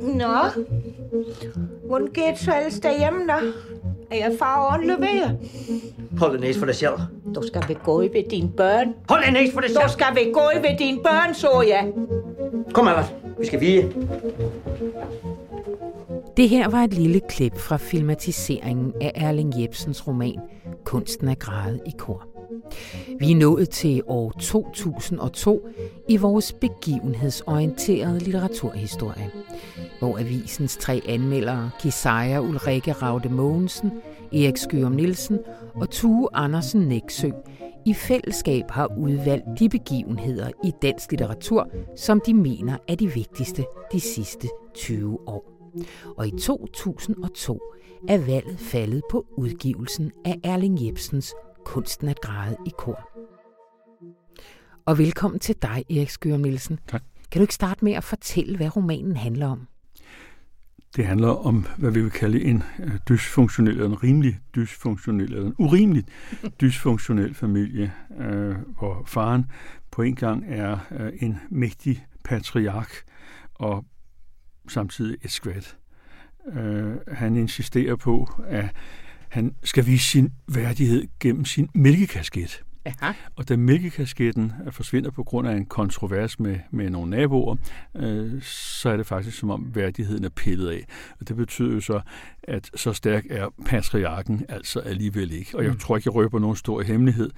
Nå, hvordan går det så ellers derhjemme, da? Er jeg far ordentlig ved? Hold det næse for dig selv. Du skal være god ved dine børn. Hold det næse for dig Du selv. skal være god ved dine børn, så jeg. Kom, Albert. Vi skal vige. Det her var et lille klip fra filmatiseringen af Erling Jebsens roman Kunsten at græde i kor. Vi er nået til år 2002 i vores begivenhedsorienterede litteraturhistorie, hvor avisens tre anmeldere, Kisaja Ulrike Raude Mogensen, Erik Skyrum Nielsen og Tue Andersen Næksø, i fællesskab har udvalgt de begivenheder i dansk litteratur, som de mener er de vigtigste de sidste 20 år. Og i 2002 er valget faldet på udgivelsen af Erling Jebsens Kunsten at græde i kor. Og velkommen til dig, Erik Skørum Nielsen. Tak. Kan du ikke starte med at fortælle, hvad romanen handler om? Det handler om, hvad vi vil kalde en øh, dysfunktionel, eller en rimelig dysfunktionel, eller en urimelig dysfunktionel familie, øh, hvor faren på en gang er øh, en mægtig patriark og samtidig et skvat. Øh, han insisterer på, at han skal vise sin værdighed gennem sin mælkekasket. Aha. Og da mælkekasketten forsvinder på grund af en kontrovers med, med nogle naboer, øh, så er det faktisk som om værdigheden er pillet af. Og det betyder jo så, at så stærk er patriarken altså alligevel ikke. Og jeg Mm. tror ikke, jeg røber nogen stor hemmelighed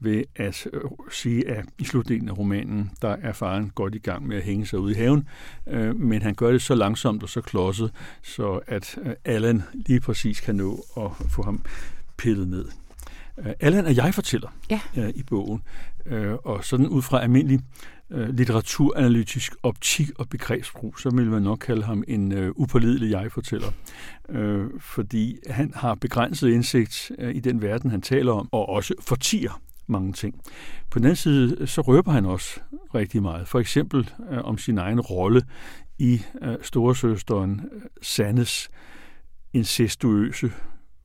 ved at øh, sige, at i slutningen af romanen, der er faren godt i gang med at hænge sig ud i haven, øh, men han gør det så langsomt og så klodset, så at øh, Allan lige præcis kan nå at få ham pillet ned. Øh, Allan er jeg fortæller Ja. øh, i bogen, øh, og sådan ud fra almindelig øh, litteraturanalytisk optik og begrebsbrug, så vil man nok kalde ham en øh, upålidelig jeg-fortæller, øh, fordi han har begrænset indsigt øh, i den verden, han taler om, og også fortiger mange ting. På den anden side, så røber han også rigtig meget. For eksempel øh, om sin egen rolle i øh, storesøsteren øh, Sandes incestuøse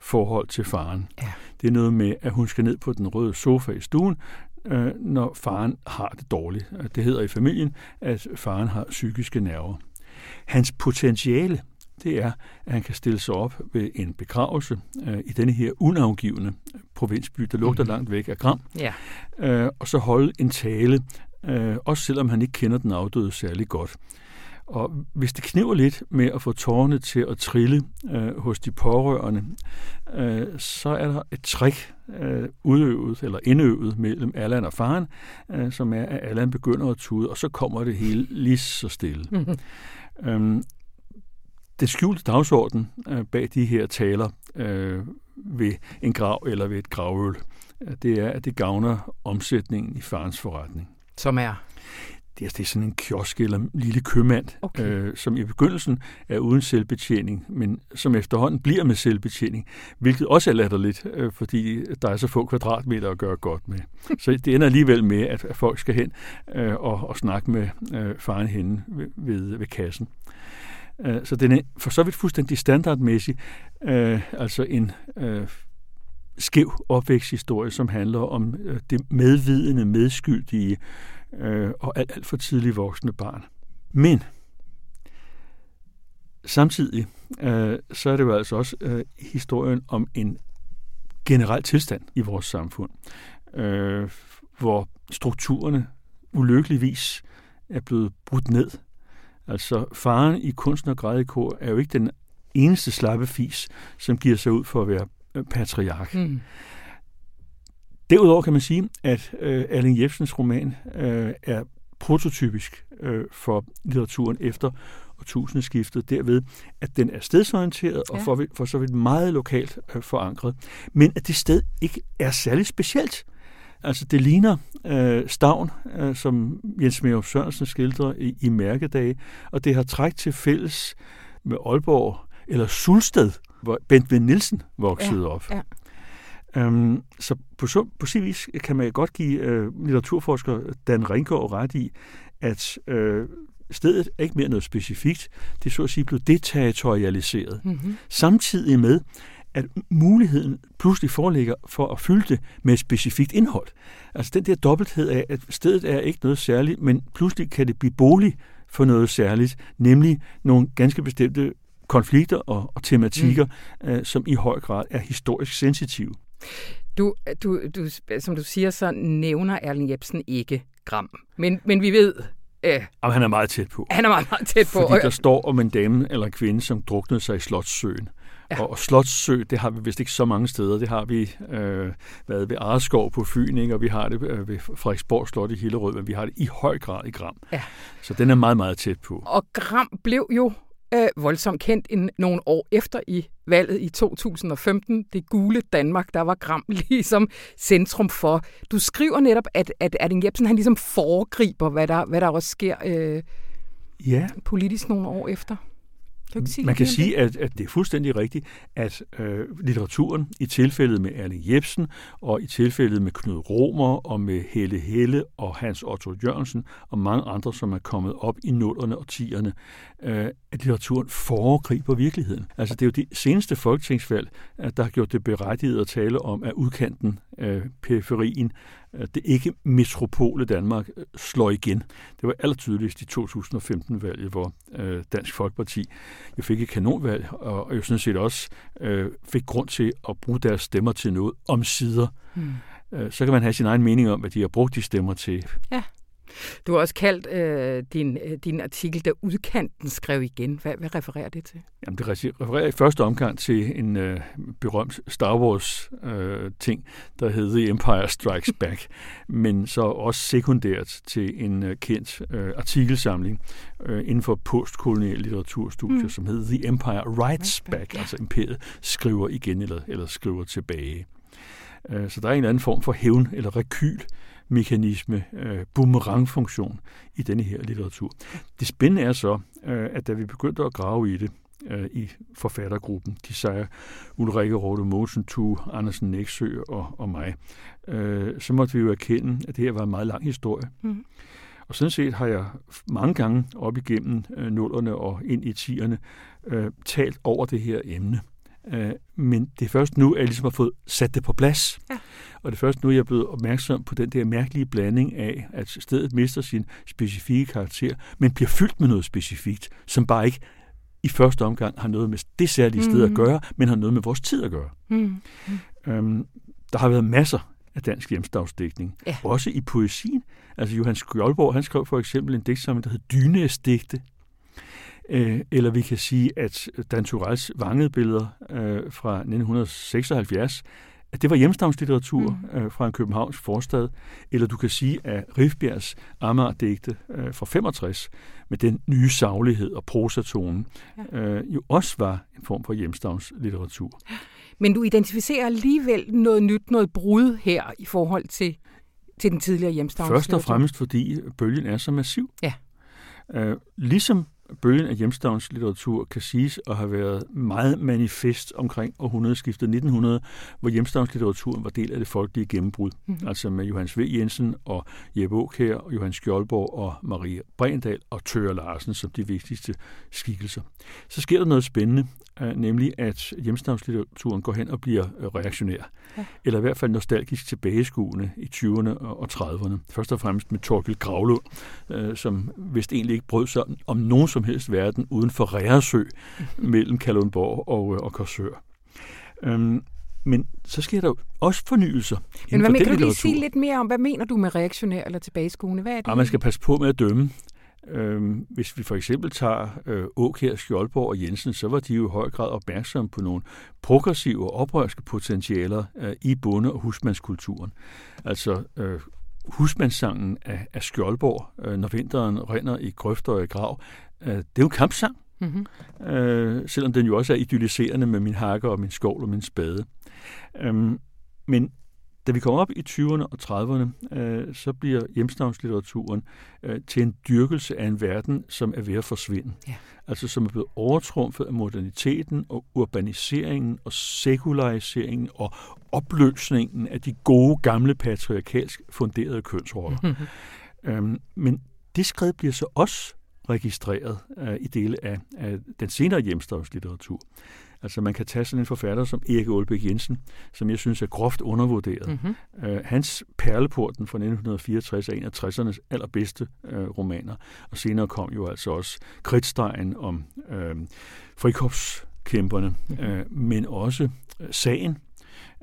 forhold til faren. Ja. Det er noget med, at hun skal ned på den røde sofa i stuen, øh, når faren har det dårligt. Det hedder i familien, at faren har psykiske nerver. Hans potentiale, det er, at han kan stille sig op ved en begravelse øh, i denne her unavngivende provinsby, der lugter Mhm. langt væk af Gram, Ja. øh, og så holde en tale, øh, også selvom han ikke kender den afdøde særlig godt. Og hvis det kniver lidt med at få tårerne til at trille øh, hos de pårørende, øh, så er der et trick øh, udøvet eller indøvet mellem Allan og faren, øh, som er, at Allan begynder at tude, og så kommer det hele lige så stille. øhm, den skjulte dagsorden øh, bag de her taler øh, ved en grav eller ved et gravøl, øh, det er, at det gavner omsætningen i farens forretning. Som er... Det er, det er sådan en kiosk eller en lille købmand, Okay. øh, som i begyndelsen er uden selvbetjening, men som efterhånden bliver med selvbetjening, hvilket også er latterligt, øh, fordi der er så få kvadratmeter at gøre godt med. Så det ender alligevel med, at, at folk skal hen øh, og, og snakke med øh, faren henne ved, ved, ved kassen. Øh, så den er for så vidt fuldstændig standardmæssig, øh, altså en øh, skæv opvæksthistorie, som handler om øh, det medvidende, medskyldige øh, og alt, alt for tidligt voksne barn. Men samtidig øh, så er det jo altså også øh, historien om en generel tilstand i vores samfund, øh, hvor strukturerne ulykkeligvis er blevet brudt ned. Altså faren i kunsten og grædekor er jo ikke den eneste slappe fis, som giver sig ud for at være øh, patriark. Mm. Derudover kan man sige, at øh, Erling Jebsens roman øh, er prototypisk øh, for litteraturen efter årtusindeskiftet, derved, at den er stedsorienteret og Ja. for, for så vidt meget lokalt øh, forankret, men at det sted ikke er særlig specielt. Altså det ligner øh, Stavn, øh, som Jens Merup Sørensen skildrer i, i Mærkedage, og det har træk til fælles med Aalborg eller Sulsted, hvor Bent V. Nielsen voksede op. ja. Øhm, så på, på sin vis kan man godt give øh, litteraturforsker Dan Ringgaard ret i, at øh, stedet er ikke mere noget specifikt. Det er så at sige blevet deterritorialiseret. Mm-hmm. Samtidig med, at muligheden pludselig foreligger for at fylde det med et specifikt indhold. Altså den der dobbelthed af, at stedet er ikke noget særligt, men pludselig kan det blive bolig for noget særligt, nemlig nogle ganske bestemte konflikter og, og tematikker, mm. øh, som i høj grad er historisk sensitive. Du, du, du, som du siger, så nævner Erling Jebsen ikke Gram. Men, men vi ved... Øh, Jamen, han er meget tæt på. Han er meget, meget tæt på. Fordi der står om en dame eller en kvinde, som druknede sig i Slotssøen. Ja. Og, og Slotssø, det har vi vist ikke så mange steder. Det har vi øh, været ved Areskov på Fyn, ikke? og vi har det øh, ved Frederiksborg Slot i Hillerød, men vi har det i høj grad i Gram. Ja. Så den er meget, meget tæt på. Og Gram blev jo øh, voldsomt kendt en, nogle år efter i valget i 2015. Det gule Danmark, der var Gram ligesom centrum for. Du skriver netop, at, at Erling Jebsen han ligesom foregriber, hvad der, hvad der også sker øh, ja. politisk nogle år efter. Kan sige Man kan sige, at, at det er fuldstændig rigtigt, at øh, litteraturen i tilfældet med Erling Jebsen og i tilfældet med Knud Romer og med Helle Helle og Hans Otto Jørgensen og mange andre, som er kommet op i nullerne og tierne, øh, at litteraturen foregriber virkeligheden. Altså det er jo det seneste folketingsvalg, der har gjort det berettiget at tale om, at udkanten, øh, periferien, det ikke metropole Danmark øh, slår igen. Det var allertydeligst i 2015-valget, hvor øh, Dansk Folkeparti jo fik et kanonvalg, og, og jo sådan set også øh, fik grund til at bruge deres stemmer til noget om sider. Øh, så kan man have sin egen mening om, hvad de har brugt de stemmer til. Ja. Du har også kaldt øh, din, øh, din artikel, der udkanten skrev igen. Hvad, hvad refererer det til? Jamen, det refererer i første omgang til en øh, berømt Star Wars-ting, øh, der hedder The Empire Strikes Back, men så også sekundært til en øh, kendt øh, artikelsamling øh, inden for postkolonial litteraturstudier, mm. som hedder The Empire Writes Back, altså imperiet skriver igen eller, eller skriver tilbage. Øh, så der er en eller anden form for hævn eller rekyl mekanisme, øh, boomerang-funktion i denne her litteratur. Det spændende er så, øh, at da vi begyndte at grave i det, øh, i forfattergruppen, de siger Ulrike Rode Mosen, Tu, Andersen Næksø og, og mig, øh, så måtte vi jo erkende, at det her var en meget lang historie. Mm. Og sådan set har jeg mange gange op igennem øh, nullerne og ind i tierne øh, talt over det her emne. Øh, men det er først nu, at jeg ligesom har fået sat det på plads. Ja. Og det er først nu, jeg er blevet opmærksom på den der mærkelige blanding af, at stedet mister sin specifikke karakter, men bliver fyldt med noget specifikt, som bare ikke i første omgang har noget med det særlige sted at gøre, men har noget med vores tid at gøre. Mm. Øhm, der har været masser af dansk hjemstavsdækning, ja. også i poesien. Altså Johan Skjoldborg, han skrev for eksempel en digtsamling, der hed Dyneesdigte, Øh, eller vi kan sige, at Dan Turells vangetbilleder øh, fra 1976, at det var hjemstavnslitteratur mm. øh, fra en Københavns forstad. Eller du kan sige, at Rifbjergs Amager-digte øh, fra 65, med den nye saglighed og prosatonen, ja. øh, jo også var en form for hjemstavnslitteratur. Men du identificerer alligevel noget nyt, noget brud her i forhold til, til den tidligere hjemstavnslitteratur. Først og fremmest fordi bølgen er så massiv. Ja. Øh, ligesom bølgen af hjemstavnslitteratur kan siges at have været meget manifest omkring århundredeskiftet 1900, hvor hjemstavnslitteraturen var del af det folkelige gennembrud. Mm-hmm. Altså med Johannes V. Jensen og Jeppe Aukær og Johan Skjoldborg og Maria Brendal og Tøre Larsen som de vigtigste skikkelser. Så sker der noget spændende, øh, nemlig at hjemstavnslitteraturen går hen og bliver øh, reaktionær. Ja. Eller i hvert fald nostalgisk tilbageskuende i 20'erne og 30'erne. Først og fremmest med Torkel Gravlund, øh, som vist egentlig ikke brød sig om nogen som helst verden uden for Ræresø mellem Kalundborg og, øh, og Korsør. Øhm, men så sker der jo også fornyelser. Men hvad kan du lige sige lidt mere om, hvad mener du med reaktionær eller tilbageskuende? Hvad er det? Ja, man skal passe på med at dømme. Øhm, hvis vi for eksempel tager øh, Åkær, Skjoldborg og Jensen, så var de jo i høj grad opmærksomme på nogle progressive og oprørske potentialer øh, i bonde- og husmandskulturen. Altså øh, husmandssangen af, af Skjoldborg, øh, når vinteren rinder i grøfter og i grav, øh, det er jo en kampsang. Mm-hmm. Øh, selvom den jo også er idylliserende med min hakker og min skål og min spade. Øhm, men da vi kommer op i 20'erne og 30'erne, øh, så bliver hjemstavnslitteraturen øh, til en dyrkelse af en verden, som er ved at forsvinde. Ja. Altså som er blevet overtrumfet af moderniteten og urbaniseringen og sekulariseringen og opløsningen af de gode, gamle, patriarkalsk funderede kønsroller. Mm-hmm. øhm, men det skridt bliver så også registreret øh, i dele af, af den senere hjemstavnslitteratur. Altså man kan tage sådan en forfatter som Erik Aalbæk Jensen, som jeg synes er groft undervurderet. Mm-hmm. Øh, hans Perleporten fra 1964 er en af 60'ernes allerbedste øh, romaner, og senere kom jo altså også Kridtstregen om øh, frikorpskæmperne, mm-hmm. øh, men også øh, Sagen,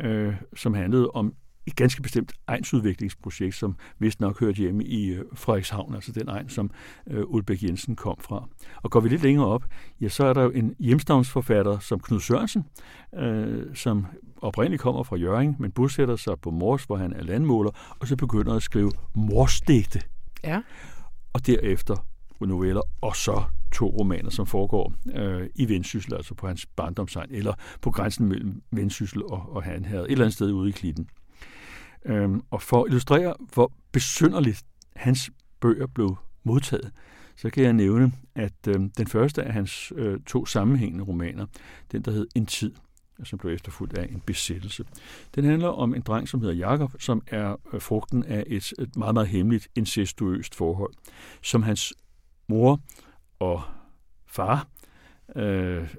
øh, som handlede om et ganske bestemt egnsudviklingsprojekt, som vist nok hørte hjemme i øh, Frederikshavn, altså den egen, som øh, Ulbæk Jensen kom fra. Og går vi lidt længere op, ja, så er der jo en hjemstavnsforfatter som Knud Sørensen, øh, som oprindeligt kommer fra Jørgen, men bosætter sig på Mors, hvor han er landmåler, og så begynder at skrive morsdigte. Ja. Og derefter noveller, og så to romaner, som foregår øh, i Vendsyssel, altså på hans barndomsegn, eller på grænsen mellem Vendsyssel og, og han her, et eller andet sted ude i klitten. Øhm, og for at illustrere, hvor besynderligt hans bøger blev modtaget, så kan jeg nævne, at øh, den første af hans øh, to sammenhængende romaner, den der hed En tid, som blev efterfulgt af en besættelse. Den handler om en dreng, som hedder Jakob, som er øh, frugten af et, et meget, meget hemmeligt incestuøst forhold, som hans mor og far øh,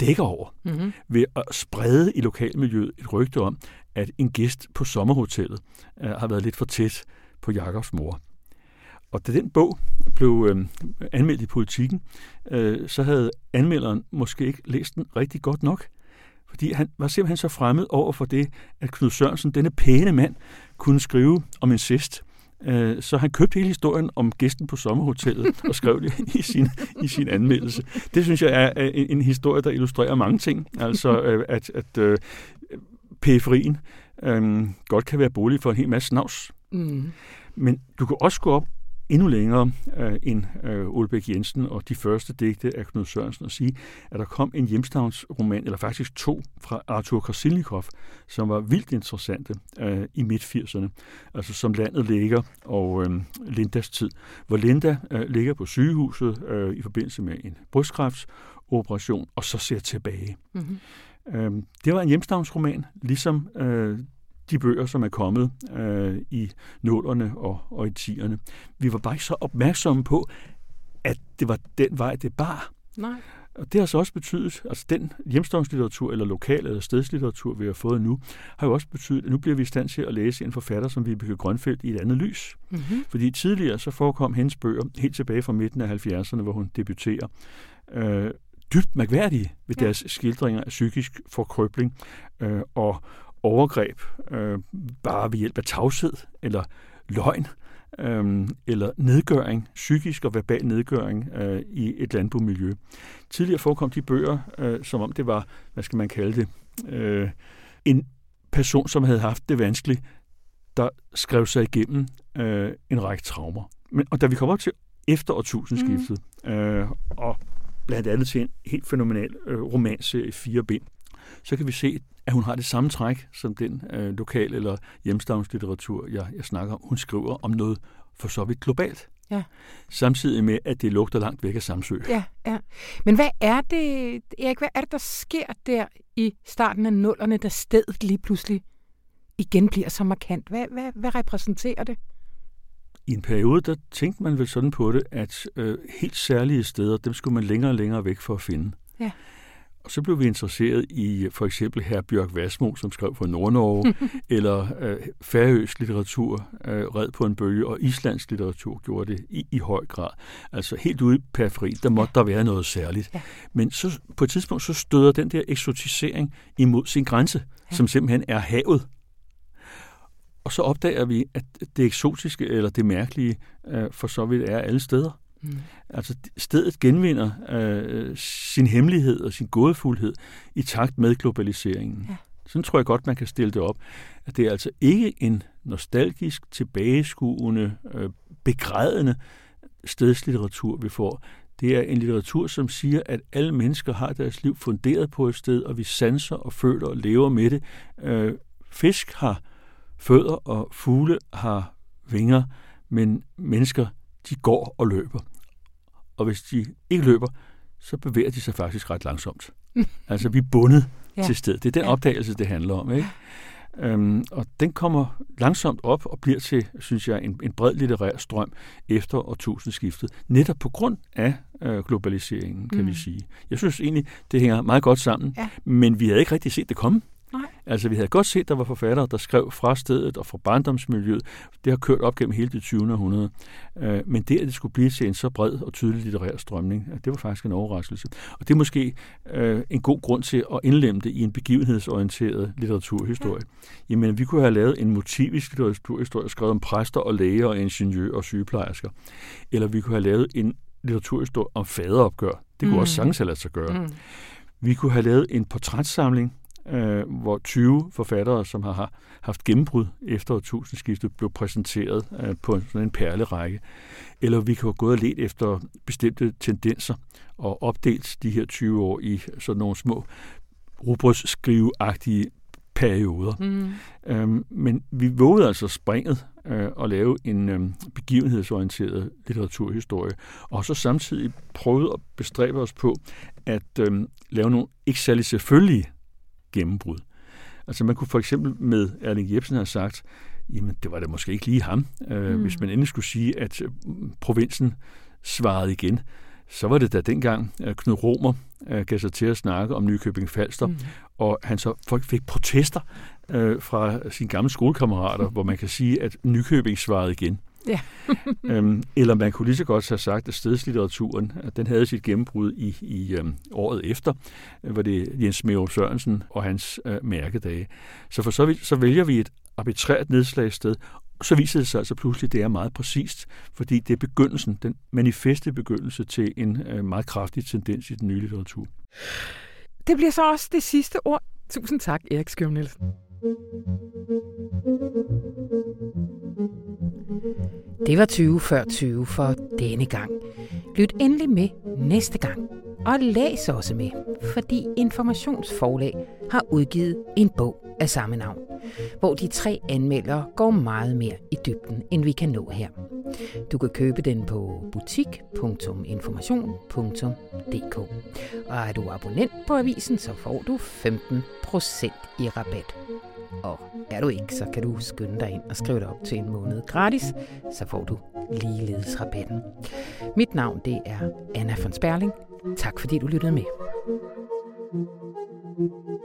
dækker over mm-hmm. ved at sprede i lokalmiljøet et rygte om, at en gæst på sommerhotellet øh, har været lidt for tæt på Jakobs mor. Og da den bog blev øh, anmeldt i politikken, øh, så havde anmelderen måske ikke læst den rigtig godt nok. Fordi han var simpelthen så fremmed over for det, at Knud Sørensen, denne pæne mand, kunne skrive om incest. Øh, så han købte hele historien om gæsten på sommerhotellet og skrev det i sin, i sin anmeldelse. Det synes jeg er en, en historie, der illustrerer mange ting. Altså, øh, at, at øh, periferien øh, godt kan være bolig for en hel masse snavs. Mm. Men du kan også gå op endnu længere øh, end øh, Olbæk Jensen og de første digte af Knud Sørensen og sige, at der kom en hjemstavnsroman, eller faktisk to, fra Arthur Krasilnikov, som var vildt interessante øh, i midt-80'erne, altså som landet ligger og øh, Lindas tid, hvor Linda øh, ligger på sygehuset øh, i forbindelse med en brystkræftsoperation, og så ser tilbage. Mm-hmm. Øh, det var en hjemstavnsroman, ligesom øh, de bøger, som er kommet øh, i nålerne og, og i tierne. Vi var bare ikke så opmærksomme på, at det var den vej, det bar. Nej. Og det har så også betydet, altså den hjemstavnslitteratur eller lokal- eller stedslitteratur, vi har fået nu, har jo også betydet, at nu bliver vi i stand til at læse en forfatter som Vibeke Grønfeldt i et andet lys. Mm-hmm. Fordi tidligere så forekom hendes bøger helt tilbage fra midten af 70'erne, hvor hun debuterer. Øh, dybt mærkværdige ved ja. deres skildringer af psykisk forkrøbling øh, og overgreb, øh, bare ved hjælp af tavshed eller løgn, øh, eller nedgøring, psykisk og verbal nedgøring øh, i et landbomiljø. Tidligere forekom de bøger, øh, som om det var, hvad skal man kalde det, øh, en person, som havde haft det vanskeligt, der skrev sig igennem øh, en række traumer. Men, og da vi kommer op til efter årtusindskiftet, mm. øh, og blandt andet til en helt fænomenal øh, romanserie i fire bind, så kan vi se, at hun har det samme træk som den øh, lokal- eller hjemstavnslitteratur, jeg, jeg snakker om. Hun skriver om noget for så vidt globalt. Ja. Samtidig med, at det lugter langt væk af Samsø. Ja, ja. Men hvad er det, Erik, hvad er det, der sker der i starten af nullerne, da stedet lige pludselig igen bliver så markant? Hvad, hvad, hvad repræsenterer det? I en periode, der tænkte man vel sådan på det, at øh, helt særlige steder, dem skulle man længere og længere væk for at finde. Ja. Og så blev vi interesseret i for eksempel her Bjørk Vasmo, som skrev for Nordnorge, eller øh, færøsk litteratur øh, red på en bølge, og islandsk litteratur gjorde det i, i høj grad. Altså helt ude i periferi, der måtte der være noget særligt. Ja. Men så, på et tidspunkt så støder den der eksotisering imod sin grænse, ja. som simpelthen er havet. Og så opdager vi, at det eksotiske eller det mærkelige øh, for så vidt er alle steder. Mm. Altså stedet genvinder øh, sin hemmelighed og sin gådefuldhed i takt med globaliseringen. Ja. Sådan tror jeg godt, man kan stille det op. At det er altså ikke en nostalgisk, tilbageskuende, øh, begrædende stedslitteratur, vi får. Det er en litteratur, som siger, at alle mennesker har deres liv funderet på et sted, og vi sanser og føler og lever med det. Øh, fisk har fødder, og fugle har vinger, men mennesker de går og løber. Og hvis de ikke løber, så bevæger de sig faktisk ret langsomt. altså, vi er bundet ja. til stedet. Det er den ja. opdagelse, det handler om. Ikke? Øhm, og den kommer langsomt op og bliver til, synes jeg, en, en bred litterær strøm efter årtusindskiftet, netop på grund af øh, globaliseringen, kan mm. vi sige. Jeg synes egentlig, det hænger meget godt sammen, ja. men vi havde ikke rigtig set det komme. Nej. Altså, vi havde godt set, at der var forfattere, der skrev fra stedet og fra barndomsmiljøet. Det har kørt op gennem hele det 20. århundrede. Øh, men det, at det skulle blive til en så bred og tydelig litterær strømning, det var faktisk en overraskelse. Og det er måske øh, en god grund til at indlemme det i en begivenhedsorienteret litteraturhistorie. Ja. Jamen, vi kunne have lavet en motivisk litteraturhistorie, skrevet om præster og læger og ingeniører og sygeplejersker. Eller vi kunne have lavet en litteraturhistorie om faderopgør. Det kunne mm. også sagtens have ladet sig gøre. Mm. Vi kunne have lavet en portrætsamling øh, hvor 20 forfattere, som har haft gennembrud efter årtusindskiftet, blev præsenteret øh, på sådan en perlerække. Eller vi kan have gået og let efter bestemte tendenser og opdelt de her 20 år i sådan nogle små rubrødsskriveagtige perioder. Mm. Øhm, men vi vågede altså springet øh, at lave en øh, begivenhedsorienteret litteraturhistorie, og så samtidig prøvede at bestræbe os på at øh, lave nogle ikke særlig selvfølgelige gennembrud. Altså man kunne for eksempel med Erling Jebsen have sagt, jamen det var da måske ikke lige ham. Øh, mm. Hvis man endelig skulle sige, at øh, provinsen svarede igen, så var det da dengang Knud Romer øh, gav sig til at snakke om Nykøbing Falster, mm. og han så folk fik protester øh, fra sine gamle skolekammerater, mm. hvor man kan sige, at Nykøbing svarede igen. Ja. øhm, eller man kunne lige så godt have sagt, at stedslitteraturen at den havde sit gennembrud i, i øhm, året efter, øh, hvor det Jens Merup Sørensen og hans øh, mærkedage. Så for så vidt, så vælger vi et arbitrært nedslagssted, så viser det sig altså pludselig, at det er meget præcist, fordi det er begyndelsen, den manifeste begyndelse til en øh, meget kraftig tendens i den nye litteratur. Det bliver så også det sidste ord. Tusind tak, Erik Skjøv Nielsen. Det var 20 før 20 for denne gang. Lyt endelig med næste gang. Og læs også med, fordi Informationsforlag har udgivet en bog af samme navn, hvor de tre anmeldere går meget mere i dybden, end vi kan nå her. Du kan købe den på butik.information.dk. Og er du abonnent på avisen, så får du 15% i rabat. Og er du ikke, så kan du skynde dig ind og skrive dig op til en måned gratis, så får du ligeledes rabatten. Mit navn det er Anna von Sperling. Tak fordi du lyttede med. thank you